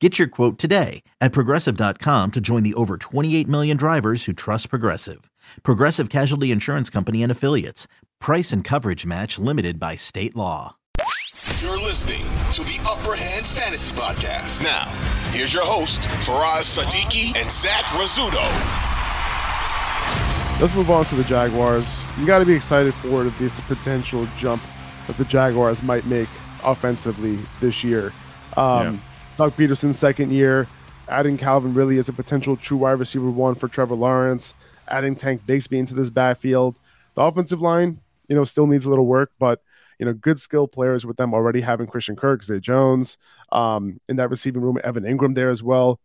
Get your quote today at progressive.com to join the over 28 million drivers who trust Progressive. Progressive Casualty Insurance Company and Affiliates. Price and coverage match limited by state law. You're listening to the Upper Hand Fantasy Podcast. Now, here's your host, Faraz Siddiqi and Zach Rizzuto. Let's move on to the Jaguars. You got to be excited for this potential jump that the Jaguars might make offensively this year. Um, yeah. Doug Pederson's second year, adding Calvin Ridley as a potential true wide receiver one for Trevor Lawrence, adding Tank Bigsby into this backfield. The offensive line, you know, still needs a little work, but you know, good skill players with them already having Christian Kirk, Zay Jones, um, in that receiving room, Evan Engram there as well.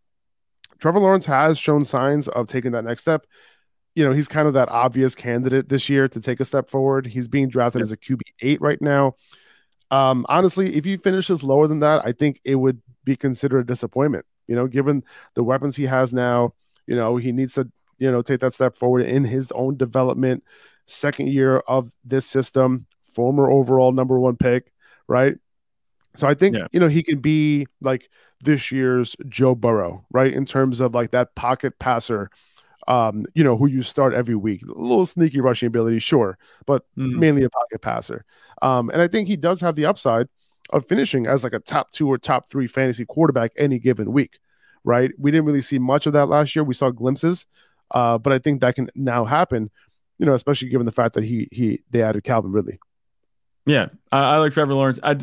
Trevor Lawrence has shown signs of taking that next step. You know, he's kind of that obvious candidate this year to take a step forward. He's being drafted as a QB eight right now. Um, honestly, if he finishes lower than that, I think it would be considered a disappointment. You know, given the weapons he has now, you know, he needs to, you know, take that step forward in his own development. Second year of this system, former overall number one pick, right? So I think, yeah. you know, he can be like this year's Joe Burrow, right? In terms of like that pocket passer um, you know, who you start every week. A little sneaky rushing ability, sure, but mm-hmm. mainly a pocket passer. Um, and I think he does have the upside of finishing as like a top two or top three fantasy quarterback any given week, right? We didn't really see much of that last year. We saw glimpses, uh, but I think that can now happen, you know, especially given the fact that he he they added Calvin Ridley. Yeah, I, I like Trevor Lawrence. I,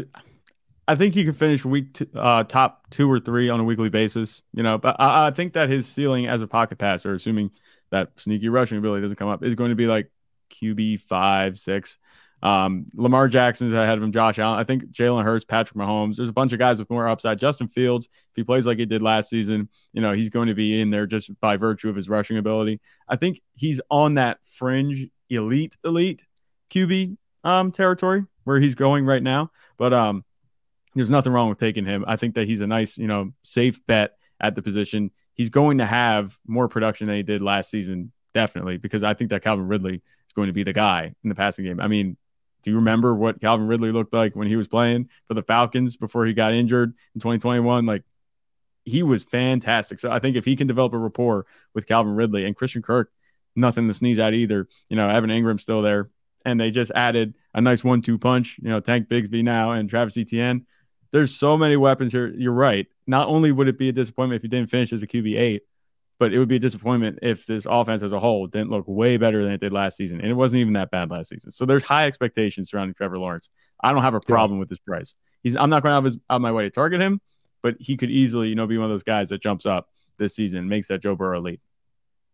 I think he can finish week t- uh, top two or three on a weekly basis. You know, but I, I, think that his ceiling as a pocket passer, assuming that sneaky rushing ability doesn't come up, is going to be like QB five, six. Um, Lamar Jackson's ahead of him. Josh Allen. I think Jalen Hurts, Patrick Mahomes. There's a bunch of guys with more upside. Justin Fields, if he plays like he did last season, you know he's going to be in there just by virtue of his rushing ability. I think he's on that fringe elite, elite QB um territory where he's going right now. But um, there's nothing wrong with taking him. I think that he's a nice, you know, safe bet at the position. He's going to have more production than he did last season, definitely, because I think that Calvin Ridley is going to be the guy in the passing game. I mean, do you remember what Calvin Ridley looked like when he was playing for the Falcons before he got injured in 2021? Like, he was fantastic. So I think if he can develop a rapport with Calvin Ridley and Christian Kirk, nothing to sneeze at either. You know, Evan Engram still there, and they just added a nice one-two punch. You know, Tank Bigsby now and Travis Etienne there's so many weapons here. You're right. Not only would it be a disappointment if you didn't finish as a QB eight, but it would be a disappointment if this offense as a whole didn't look way better than it did last season. And it wasn't even that bad last season. So there's high expectations surrounding Trevor Lawrence. I don't have a problem yeah. with this price. He's I'm not going to have out my way to target him, but he could easily, you know, be one of those guys that jumps up this season, makes that Joe Burrow elite.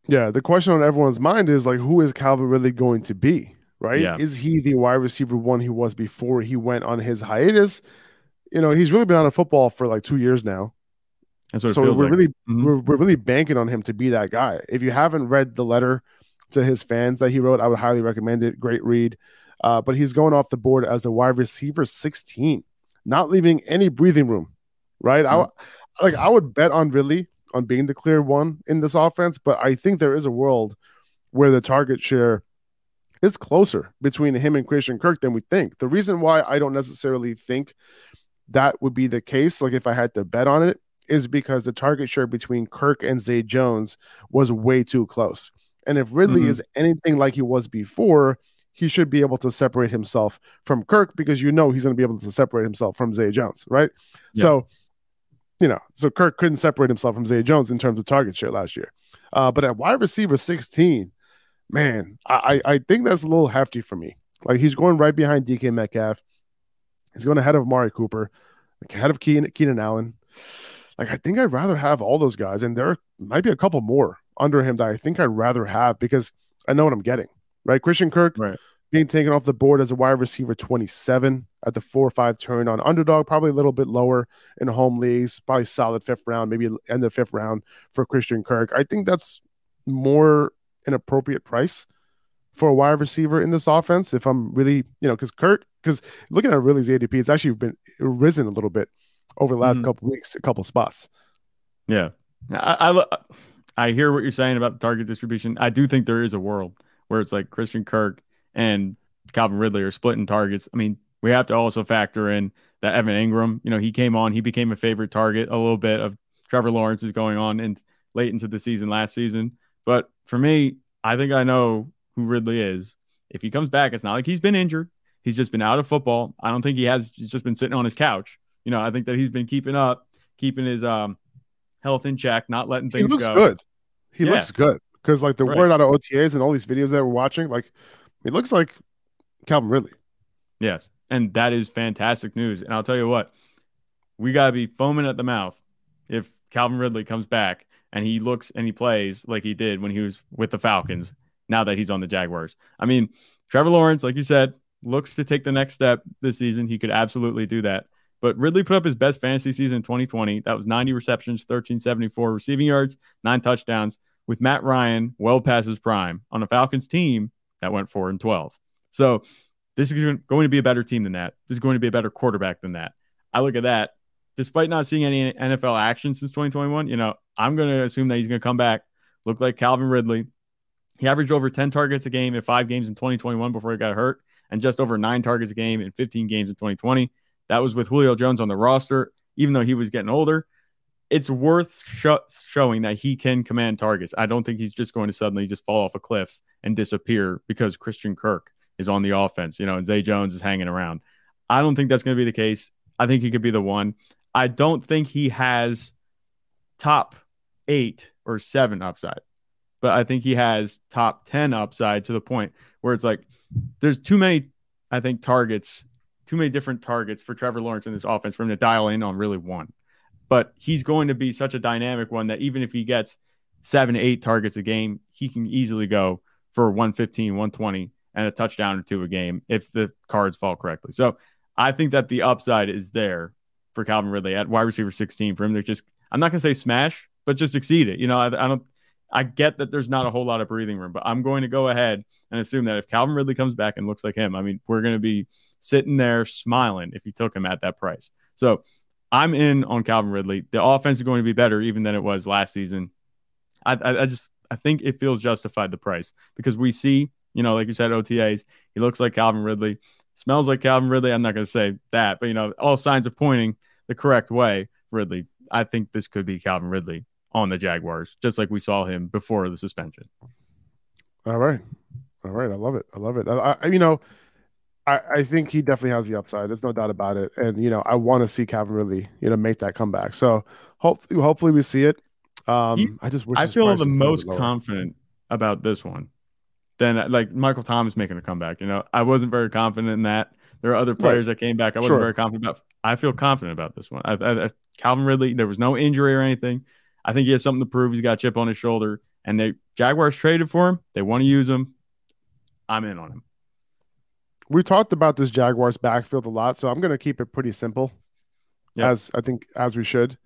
Yeah, the question on everyone's mind is like, who is Calvin really going to be? Right? Yeah. Is he the wide receiver one he was before he went on his hiatus? you know, he's really been out of football for like two years now. So we're like. really mm-hmm. we're, we're really banking on him to be that guy. If you haven't read the letter to his fans that he wrote, I would highly recommend it. Great read. Uh, but he's going off the board as the wide receiver 16, not leaving any breathing room. Right? Mm-hmm. I like I would bet on Ridley on being the clear one in this offense, but I think there is a world where the target share is closer between him and Christian Kirk than we think. The reason why I don't necessarily think that would be the case, like if I had to bet on it, is because the target share between Kirk and Zay Jones was way too close. And if Ridley mm-hmm. is anything like he was before, he should be able to separate himself from Kirk because you know he's going to be able to separate himself from Zay Jones, right? Yeah. So, you know, so Kirk couldn't separate himself from Zay Jones in terms of target share last year. Uh, but at wide receiver 16, man, I, I think that's a little hefty for me. Like he's going right behind DK Metcalf. He's going ahead of Amari Cooper, ahead of Keenan, Keenan Allen. Like I think I'd rather have all those guys, and there might be a couple more under him that I think I'd rather have because I know what I'm getting. Right, Christian Kirk right. being taken off the board as a wide receiver 27 at the four or five turn on underdog, probably a little bit lower in home leagues, probably solid fifth round, maybe end of fifth round for Christian Kirk. I think that's more an appropriate price for a wide receiver in this offense. If I'm really, you know, because Kirk, because looking at Ridley's ADP, it's actually been risen a little bit over the last mm-hmm. couple weeks, a couple spots. Yeah, I, I I hear what you're saying about the target distribution. I do think there is a world where it's like Christian Kirk and Calvin Ridley are splitting targets. I mean, we have to also factor in that Evan Engram. you know, he came on, he became a favorite target a little bit of Trevor Lawrence is going on and late into the season last season. But for me, I think I know who Ridley is. If he comes back, it's not like he's been injured. He's just been out of football. I don't think he has. He's just been sitting on his couch. You know, I think that he's been keeping up, keeping his um health in check, not letting things he looks go. good. He yeah. looks good because like the right. word out of OTAs and all these videos that we're watching, like it looks like Calvin Ridley. Yes, and that is fantastic news. And I'll tell you what, we got to be foaming at the mouth if Calvin Ridley comes back and he looks and he plays like he did when he was with the Falcons. Now that he's on the Jaguars, I mean, Trevor Lawrence, like you said, looks to take the next step this season. He could absolutely do that. But Ridley put up his best fantasy season in 2020. That was 90 receptions, 1374 receiving yards, nine touchdowns, with Matt Ryan well past his prime on a Falcons team that went 4 and 12. So this is going to be a better team than that. This is going to be a better quarterback than that. I look at that. Despite not seeing any NFL action since 2021, you know, I'm going to assume that he's going to come back, look like Calvin Ridley. He averaged over 10 targets a game in five games in 2021 before he got hurt, and just over nine targets a game in 15 games in 2020. That was with Julio Jones on the roster, even though he was getting older. It's worth sh- showing that he can command targets. I don't think he's just going to suddenly just fall off a cliff and disappear because Christian Kirk is on the offense, you know, and Zay Jones is hanging around. I don't think that's going to be the case. I think he could be the one. I don't think he has top eight or seven upside, but I think he has top 10 upside to the point where it's like there's too many, I think, targets too many different targets for Trevor Lawrence in this offense for him to dial in on really one. But he's going to be such a dynamic one that even if he gets seven, eight targets a game, he can easily go for 115, 120, and a touchdown or two a game if the cards fall correctly. So I think that the upside is there for Calvin Ridley at wide receiver 16 for him to just, I'm not going to say smash, but just exceed it. You know, I, I don't, I get that there's not a whole lot of breathing room, but I'm going to go ahead and assume that if Calvin Ridley comes back and looks like him, I mean, we're going to be sitting there smiling if you took him at that price. So I'm in on Calvin Ridley. The offense is going to be better even than it was last season. I, I, I just I think it feels justified the price because we see, you know, like you said, OTAs. He looks like Calvin Ridley, smells like Calvin Ridley. I'm not going to say that, but you know, all signs are pointing the correct way. Ridley, I think this could be Calvin Ridley on the Jaguars, just like we saw him before the suspension. All right, all right. I love it. I love it. I, I you know I, I think he definitely has the upside. There's no doubt about it. And you know, I want to see Calvin Ridley, you know, make that comeback. So hopefully, hopefully we see it. Um, he, I just wish I feel the most confident about this one than like Michael Thomas making a comeback. You know, I wasn't very confident in that. There are other players right. that came back. I wasn't sure. very confident about. I feel confident about this one. I, I, Calvin Ridley, there was no injury or anything. I think he has something to prove. He's got a chip on his shoulder, and they Jaguars traded for him. They want to use him. I'm in on him we talked about this Jaguars backfield a lot, so I'm going to keep it pretty simple, yep. as I think as we should.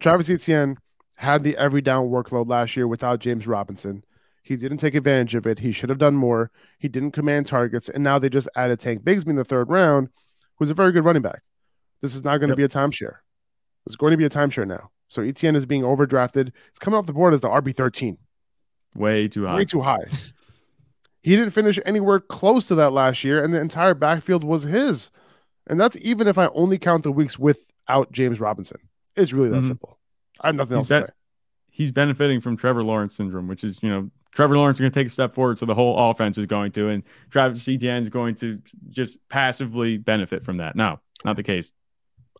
Travis Etienne had the every down workload last year without James Robinson. He didn't take advantage of it. He should have done more. He didn't command targets, and now they just added Tank Bigsby in the third round, who's a very good running back. This is not going yep. to be a timeshare. It's going to be a timeshare now. So Etienne is being overdrafted. It's coming off the board as the RB thirteen. Way too high. Way too high. He didn't finish anywhere close to that last year, and the entire backfield was his. And that's even if I only count the weeks without James Robinson. It's really that mm-hmm. simple. I have nothing else to say. He's benefiting from Trevor Lawrence syndrome, which is, you know, Trevor Lawrence is going to take a step forward, so the whole offense is going to, and Travis Etienne is going to just passively benefit from that. No, not the case.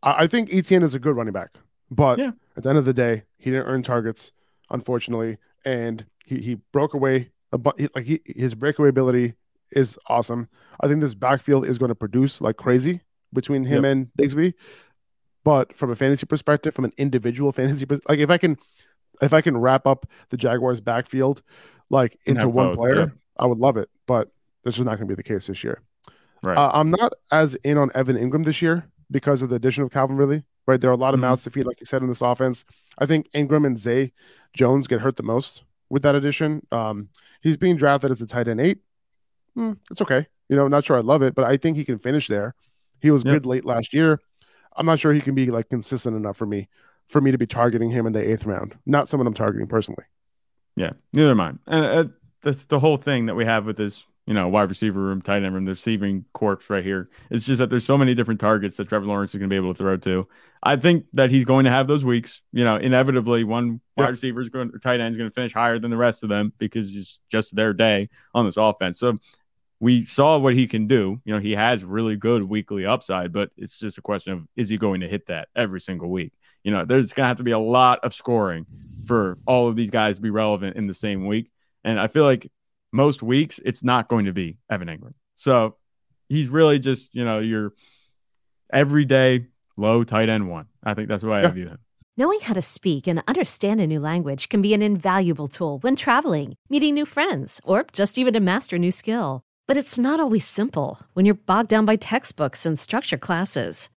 I think Etienne is a good running back, but yeah. at the end of the day, he didn't earn targets, unfortunately, and he, he broke away. Like he, his breakaway ability is awesome. I think this backfield is going to produce like crazy between him yep. and Bigsby. But from a fantasy perspective, from an individual fantasy, like if I can, if I can wrap up the Jaguars backfield like into one both, player, yeah. I would love it. But this is not going to be the case this year. Right. Uh, I'm not as in on Evan Engram this year because of the addition of Calvin Ridley. Right. There are a lot of mm-hmm. mouths to feed, like you said, in this offense. I think Engram and Zay Jones get hurt the most with that addition. Um, he's being drafted as a tight end eight. Hmm, it's okay. You know, not sure I love it, but I think he can finish there. He was yep. good late last year. I'm not sure he can be like consistent enough for me for me to be targeting him in the eighth round. Not someone I'm targeting personally. Yeah, neither am I. And uh, that's the whole thing that we have with this, you know, wide receiver room, tight end room, the receiving corpse right here. It's just that there's so many different targets that Trevor Lawrence is going to be able to throw to. I think that he's going to have those weeks. You know, inevitably, one wide receiver is going, or tight end is going to finish higher than the rest of them because it's just their day on this offense. So we saw what he can do. You know, he has really good weekly upside, but it's just a question of is he going to hit that every single week? You know, there's going to have to be a lot of scoring for all of these guys to be relevant in the same week. And I feel like most weeks it's not going to be Evan Engram. So he's really just, you know, your everyday low tight end one. I think that's why yeah. I view him. Knowing how to speak and understand a new language can be an invaluable tool when traveling, meeting new friends, or just even to master a new skill. But it's not always simple when you're bogged down by textbooks and structure classes.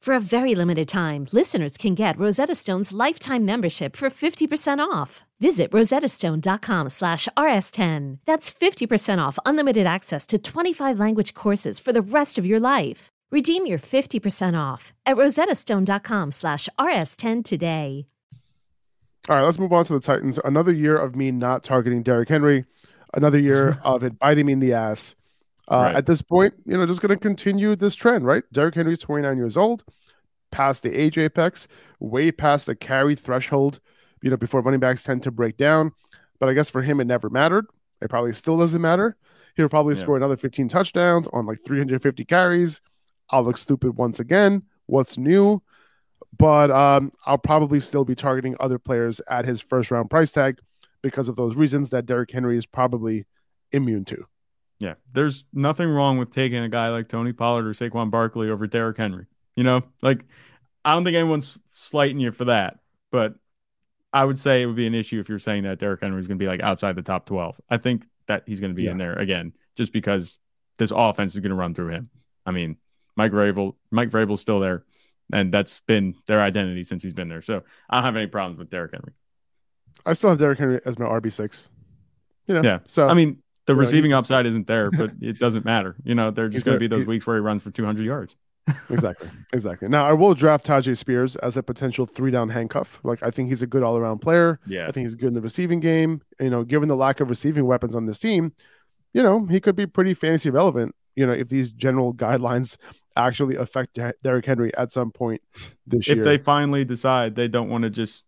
For a very limited time, listeners can get Rosetta Stone's lifetime membership for 50% off. Visit rosettastone.com slash rs10. That's 50% off unlimited access to 25 language courses for the rest of your life. Redeem your 50% off at rosettastone.com slash rs10 today. All right, let's move on to the Titans. Another year of me not targeting Derrick Henry. Another year of it biting me in the ass. Uh, right. At this point, you know, just going to continue this trend, right? Derrick Henry's 29 years old, past the age apex, way past the carry threshold, you know, before running backs tend to break down. But I guess for him, it never mattered. It probably still doesn't matter. He'll probably yeah. score another 15 touchdowns on like 350 carries. I'll look stupid once again. What's new? But um, I'll probably still be targeting other players at his first round price tag because of those reasons that Derrick Henry is probably immune to. Yeah, there's nothing wrong with taking a guy like Tony Pollard or Saquon Barkley over Derrick Henry. You know, like I don't think anyone's slighting you for that, but I would say it would be an issue if you're saying that Derrick Henry is going to be like outside the top 12. I think that he's going to be yeah. in there again, just because this offense is going to run through him. I mean, Mike Vrabel, Mike Vrabel's still there, and that's been their identity since he's been there. So I don't have any problems with Derrick Henry. I still have Derrick Henry as my RB six. You know, yeah. So I mean, the receiving upside isn't there, but it doesn't matter. You know, there's just going to be those weeks where he runs for 200 yards. exactly, exactly. Now I will draft Tyjae Spears as a potential three down handcuff. Like I think he's a good all around player. Yeah, I think he's good in the receiving game. You know, given the lack of receiving weapons on this team, you know he could be pretty fantasy relevant. You know, if these general guidelines actually affect Derrick Henry at some point this if year, if they finally decide they don't want to just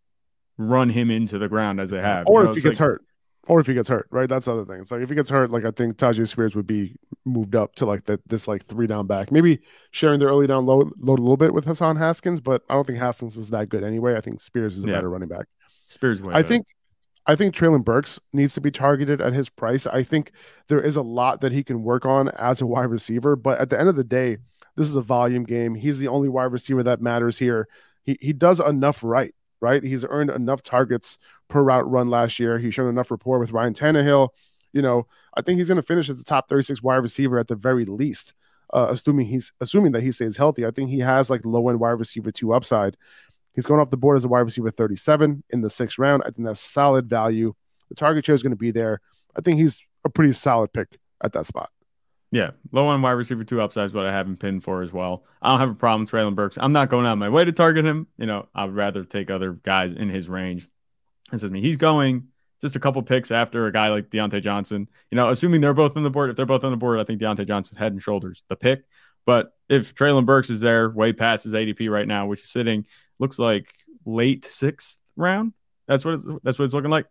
run him into the ground as they have, or you know, if he gets like, hurt or if he gets hurt, right? That's the other thing. It's like if he gets hurt, like I think Tyjae Spears would be moved up to like that this like three down back, maybe sharing the early down load, load a little bit with Hassan Haskins, but I don't think Haskins is that good anyway. I think Spears is a yeah. better running back. Spears, way I think, I think Treylon Burks needs to be targeted at his price. I think there is a lot that he can work on as a wide receiver, but at the end of the day, this is a volume game. He's the only wide receiver that matters here. He he does enough right right? He's earned enough targets per route run last year. He's shown enough rapport with Ryan Tannehill. You know, I think he's going to finish as the top 36 wide receiver at the very least. uh, assuming he's assuming that he stays healthy. I think he has like low end wide receiver two upside. He's going off the board as a wide receiver 37 in the sixth round. I think that's solid value. The target share is going to be there. I think he's a pretty solid pick at that spot. Yeah, low end wide receiver two upside is what I have him pinned for as well. I don't have a problem with Treylon Burks. I'm not going out of my way to target him. You know, I'd rather take other guys in his range. Is me. He's going just a couple picks after a guy like Diontae Johnson. You know, assuming they're both on the board. If they're both on the board, I think Diontae Johnson's head and shoulders the pick. But if Treylon Burks is there, way past his ADP right now, which is sitting looks like late sixth round. That's what it's, that's what it's looking like.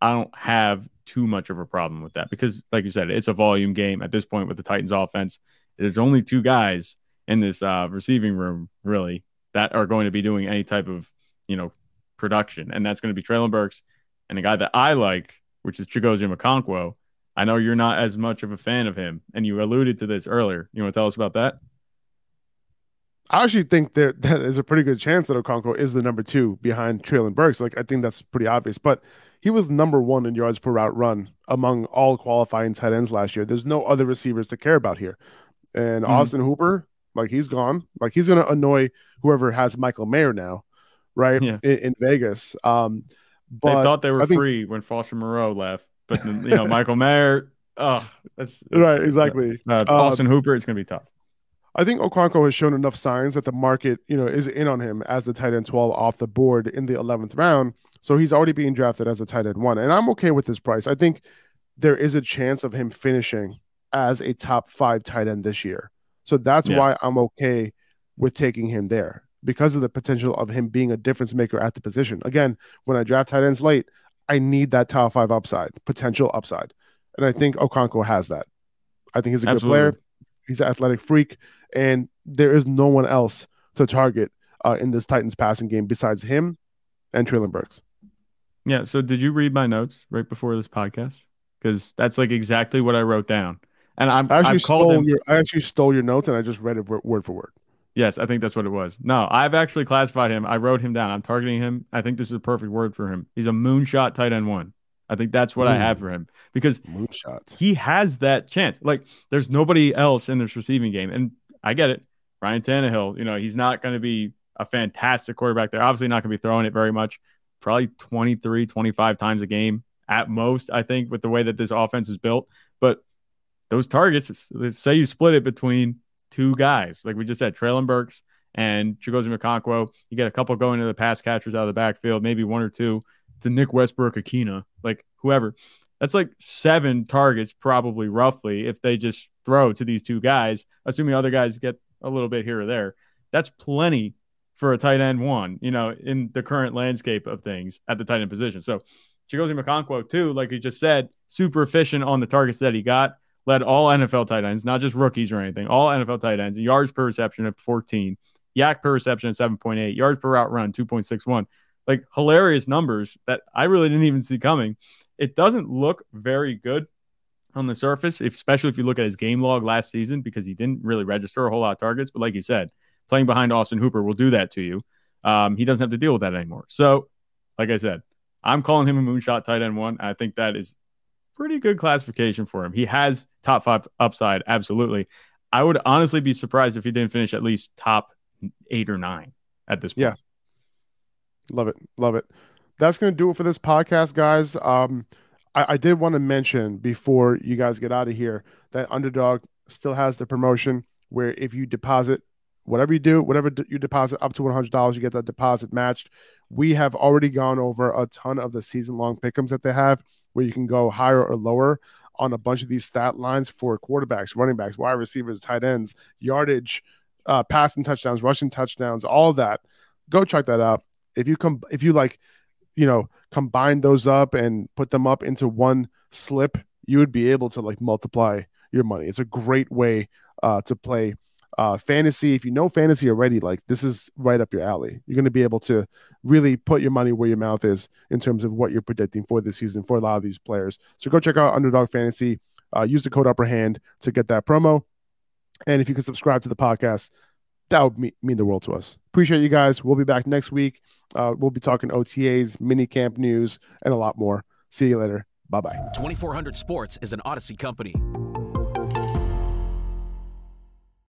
I don't have too much of a problem with that because, like you said, it's a volume game at this point with the Titans offense. There's only two guys in this uh, receiving room really that are going to be doing any type of you know production, and that's going to be Treylon Burks and a guy that I like, which is Chigoziem Okonkwo. I know you're not as much of a fan of him, and you alluded to this earlier. You want to tell us about that? I actually think that that is a pretty good chance that Okonkwo is the number two behind Treylon Burks. Like I think that's pretty obvious, but he was number one in yards per route run among all qualifying tight ends last year. There's no other receivers to care about here. And mm-hmm. Austin Hooper, like he's gone. Like he's gonna annoy whoever has Michael Mayer now, right? Yeah. In, in, Vegas. Um but they thought they were think... free when Foster Moreau left. But you know, Michael Mayer, oh that's right, exactly. Uh, Austin um, Hooper, it's gonna be tough. I think Okonkwo has shown enough signs that the market, you know, is in on him as the tight end 12 off the board in the 11th round. So he's already being drafted as a tight end one. And I'm okay with this price. I think there is a chance of him finishing as a top five tight end this year. So that's yeah. why I'm okay with taking him there because of the potential of him being a difference maker at the position. Again, when I draft tight ends late, I need that top five upside, potential upside. And I think Okonkwo has that. I think he's a Absolutely. good player. He's an athletic freak, and there is no one else to target uh, in this Titans passing game besides him and Treylon Burks. Yeah. So did you read my notes right before this podcast? Because that's like exactly what I wrote down. And I'm, I actually I've stole your I actually stole your notes and I just read it word for word. Yes, I think that's what it was. No, I've actually classified him. I wrote him down. I'm targeting him. I think this is a perfect word for him. He's a moonshot tight end one. I think that's what Ooh, I have hmm. for him because moonshot. He has that chance. Like there's nobody else in this receiving game, and I get it. Ryan Tannehill, you know, he's not going to be a fantastic quarterback. They're obviously not going to be throwing it very much, probably 23, 25 times a game at most, I think, with the way that this offense is built. But those targets, let's say you split it between two guys, like we just said, Treylon Burks and Chigoziem Okonkwo. You get a couple going to the pass catchers out of the backfield, maybe one or two to Nick Westbrook-Ikhine, like whoever. That's like seven targets, probably roughly, if they just throw to these two guys, assuming other guys get a little bit here or there. That's plenty for a tight end one, you know, in the current landscape of things at the tight end position. So Chigoziem Okonkwo, too, like you just said, super efficient on the targets that he got, led all NFL tight ends, not just rookies or anything, all NFL tight ends, yards per reception of 14, YAC per reception at 7.8, yards per route run 2.61 like hilarious numbers that I really didn't even see coming. It doesn't look very good on the surface, especially if you look at his game log last season, because he didn't really register a whole lot of targets. But like you said, playing behind Austin Hooper will do that to you. Um, he doesn't have to deal with that anymore. So, like I said, I'm calling him a moonshot tight end one. I think that is pretty good classification for him. He has top five upside, absolutely. I would honestly be surprised if he didn't finish at least top eight or nine at this point. Yeah, Love it. Love it. That's going to do it for this podcast, guys. Um, I, I did want to mention before you guys get out of here that Underdog still has the promotion where if you deposit whatever you do, whatever you deposit up to $100, you get that deposit matched. We have already gone over a ton of the season long pickums that they have where you can go higher or lower on a bunch of these stat lines for quarterbacks, running backs, wide receivers, tight ends, yardage, uh, passing touchdowns, rushing touchdowns, all that. Go check that out if you come if you like you know combine those up and put them up into one slip you would be able to like multiply your money it's a great way uh, to play uh, fantasy if you know fantasy already like this is right up your alley you're going to be able to really put your money where your mouth is in terms of what you're predicting for this season for a lot of these players so go check out underdog fantasy uh, use the code upper hand to get that promo and if you can subscribe to the podcast that would mean, mean the world to us. Appreciate you guys. We'll be back next week. Uh, we'll be talking OTAs, mini camp news, and a lot more. See you later. Bye bye. 2400 Sports is an Audacy company.